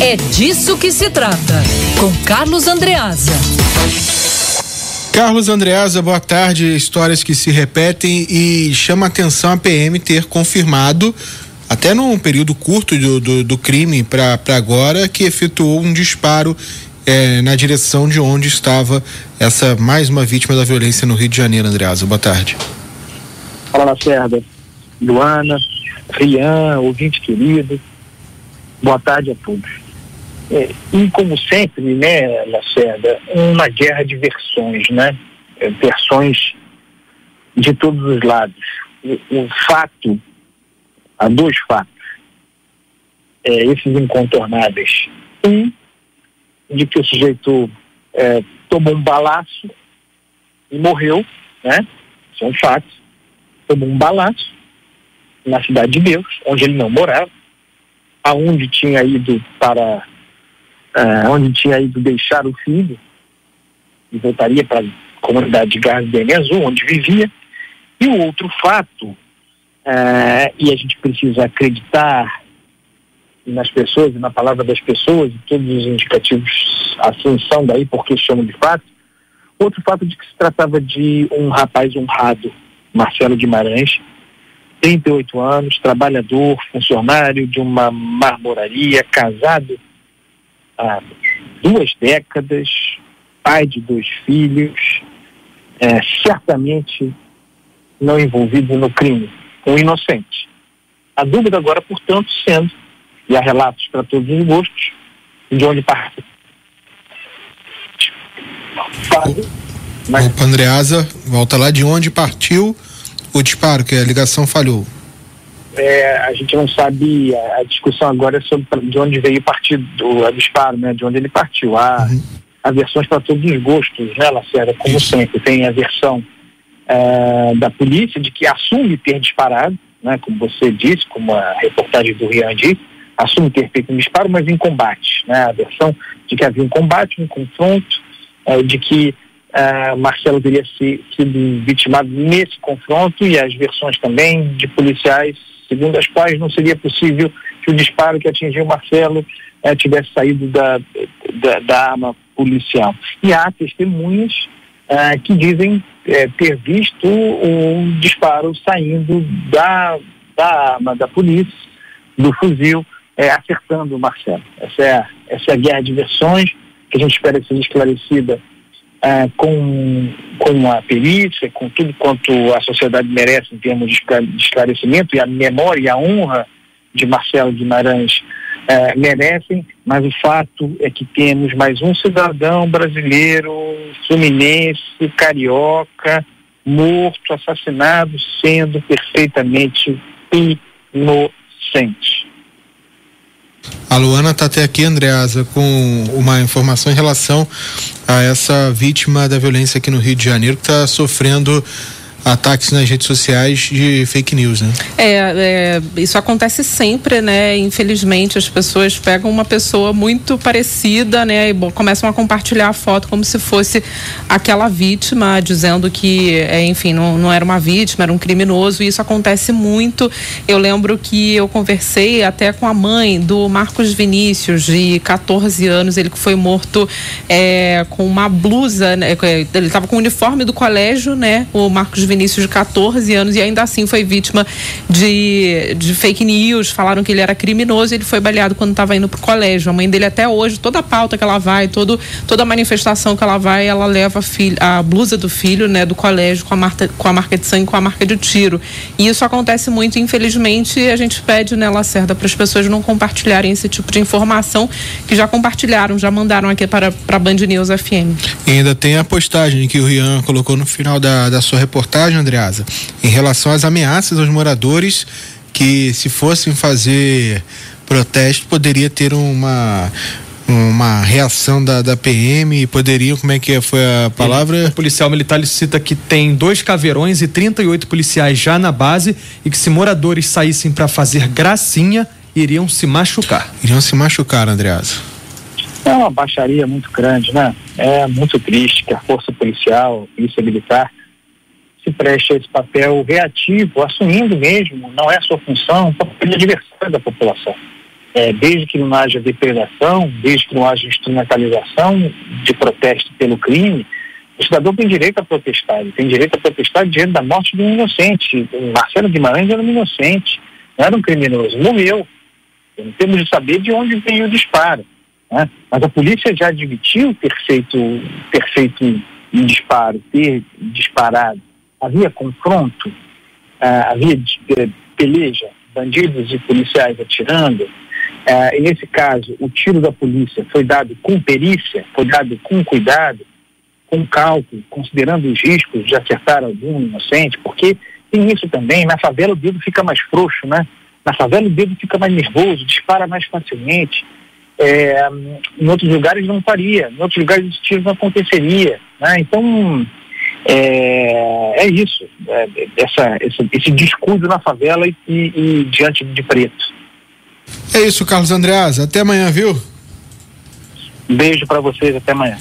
É disso que se trata, com Carlos Andreasa. Carlos Andreasa, boa tarde. Histórias que se repetem e chama a atenção a PM ter confirmado, até num período curto do, do, do crime para agora, que efetuou um disparo eh, na direção de onde estava essa mais uma vítima da violência no Rio de Janeiro, Andreasa. Boa tarde. Fala, Lacerda. Luana, Rian, ouvinte querido. Boa tarde a todos. É, e como sempre, né, Lacerda, uma guerra de versões, né? É, versões de todos os lados. O, fato, há dois fatos, é, esses incontornáveis. Um, de que o sujeito é, tomou um balaço e morreu, né? Isso é um fato. Tomou um balaço na Cidade de Deus, onde ele não morava, aonde tinha ido para uh, onde tinha ido deixar o filho e voltaria para a comunidade de Garden Azul, onde vivia. E o outro fato, uh, e a gente precisa acreditar nas pessoas e na palavra das pessoas, e todos os indicativos assim são daí porque chamam de fato, outro fato de que se tratava de um rapaz honrado, Marcelo Guimarães, 38 anos, trabalhador, funcionário de uma marmoraria, casado há duas décadas, pai de dois filhos, é, certamente não envolvido no crime, um inocente. A dúvida agora, portanto, sendo, e há relatos para todos os gostos, de onde parte. Mas... Opa, Andreasa, volta lá de onde partiu o disparo, que a ligação falhou. É, a gente não sabe, a, a, discussão agora é sobre de onde veio o partido, o disparo, né, de onde ele partiu. Há, uhum. há versões para todos os gostos, né, Lacerda, como Isso. sempre. Tem a versão é, da polícia de que assume ter disparado, né, como você disse, como a reportagem do Rian disse, assume ter feito um disparo, mas em combate. Né, a versão de que havia um combate, um confronto, é, de que Uh, Marcelo teria sido vitimado nesse confronto e as versões também de policiais, segundo as quais não seria possível que o disparo que atingiu Marcelo uh, tivesse saído da, da, da, arma policial. E há testemunhas uh, que dizem eh, ter visto o disparo saindo da, da arma da polícia, do fuzil, acertando o Marcelo. Essa é, essa é a guerra de versões que a gente espera seja esclarecida ah, com, com a perícia, com tudo quanto a sociedade merece em termos de esclarecimento e a memória e a honra de Marcelo Guimarães ah, merecem, mas o fato é que temos mais um cidadão brasileiro, fluminense, carioca, morto, assassinado, sendo perfeitamente inocente. A Luana está até aqui, Andreasa, com uma informação em relação a essa vítima da violência aqui no Rio de Janeiro que está sofrendo ataques nas redes sociais de fake news, né? É, é, isso acontece sempre, né? Infelizmente as pessoas pegam uma pessoa muito parecida, né? E bom, começam a compartilhar a foto como se fosse aquela vítima, dizendo que, é, enfim, não, não era uma vítima, era um criminoso. E isso acontece muito. Eu lembro que eu conversei até com a mãe do Marcos Vinícius, de 14 anos, ele que foi morto é, com uma blusa, né? ele estava com o uniforme do colégio, né? O Marcos Vinícius, de 14 anos, e ainda assim foi vítima de, de fake news. Falaram que ele era criminoso e ele foi baleado quando estava indo para o colégio. A mãe dele, até hoje, toda a pauta que ela vai, todo, toda a manifestação que ela vai, ela leva a, filha, a blusa do filho, né, do colégio, com a, marca, com a marca de sangue, com a marca de tiro. E isso acontece muito, infelizmente, a gente pede, né, Lacerda, para as pessoas não compartilharem esse tipo de informação que já compartilharam, já mandaram aqui para a Band News FM. E ainda tem a postagem que o Rian colocou no final da, da sua reportagem reportagem, Andreasa, em relação às ameaças aos moradores que, se fossem fazer protesto, poderia ter uma uma reação da, da PM poderiam, como é que foi a palavra? O policial militar cita que tem dois caveirões e 38 policiais já na base e que se moradores saíssem para fazer gracinha, iriam se machucar. Iriam se machucar, Andreasa. É uma baixaria muito grande, né? É muito triste que a força policial, a polícia militar, se preste a esse papel reativo, assumindo mesmo, não é sua função, papel de adversário da população. é, desde que não haja depredação, desde que não haja instrumentalização de protesto pelo crime, o cidadão tem direito a protestar, ele tem direito a protestar diante da morte de um inocente. O Marcelo Guimarães era um inocente, não era um criminoso, morreu. Não temos de saber de onde veio o disparo. Né? Mas a polícia já admitiu ter feito, ter feito um disparo, ter disparado. Havia confronto, ah, havia peleja, bandidos e policiais atirando. Ah, e nesse caso, o tiro da polícia foi dado com perícia, foi dado com cuidado, com cálculo, considerando os riscos de acertar algum inocente, porque tem isso também, na favela o dedo fica mais frouxo, né? Na favela o dedo fica mais nervoso, dispara mais facilmente. É, em outros lugares não faria, em outros lugares esse tiro não aconteceria. Né? Então, é, é isso, é, essa, esse, esse descuido na favela e, e, e diante de preto. É isso, Carlos Andreas. Até amanhã, viu? Beijo para vocês, até amanhã.